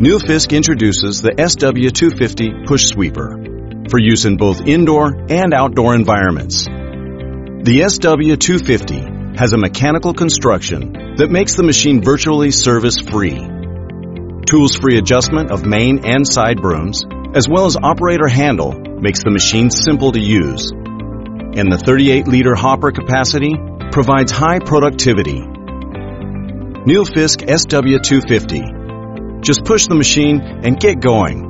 Nilfisk introduces the SW250 push sweeper for use in both indoor and outdoor environments. The SW250 has a mechanical construction that makes the machine virtually service-free. Tools-free adjustment of main and side brooms, as well as operator handle, makes the machine simple to use. And the 38-liter hopper capacity provides high productivity. Nilfisk SW250. Just push the machine and get going.